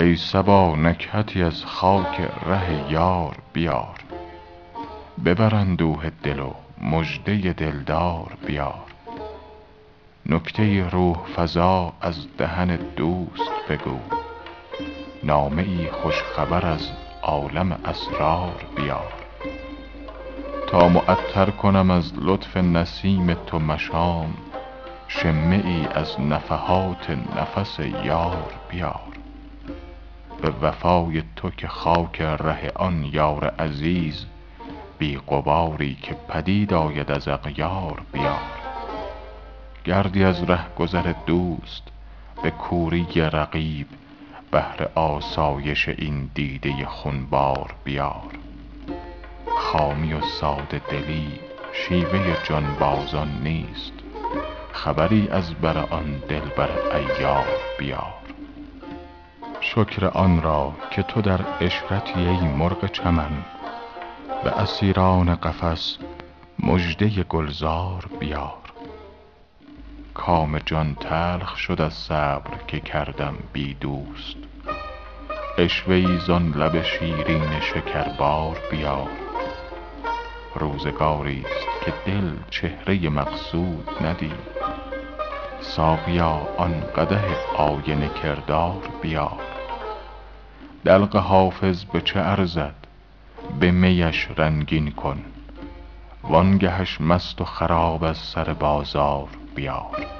ای صبا نکهتی از خاک ره یار بیار. ببر اندوه دل و مژده دلدار بیار. نکته روح فزا از دهن دوست بگو. نامه ای خوش خبر از عالم اسرار بیار. تا معطر کنم از لطف نسیم تو مشام شمه ای از نفحات نفس یار بیار. به وفای تو که خاک ره آن یار عزیز بی غباری که پدید آید از اغیار بیار. گردی از رهگذر دوست به کوری رقیب بهر آسایش این دیده خونبار بیار. خامی و ساده دلی شیوه جانبازان نیست خبری از بر آن دلبر عیار بیار. شکر آن را که تو در عشرتی ای مرغ چمن به اسیران قفس مژده گلزار بیار. کام جان تلخ شد از صبر که کردم بی دوست. عشوه ای زان لب شیرین شکربار بیار. روزگاریست که دل چهره مقصود ندید. ساقیا آن قدح آینه کردار بیار. دلق حافظ به چه ارزد؟ به میش رنگین کن وانگهش مست و خراب از سر بازار بیار.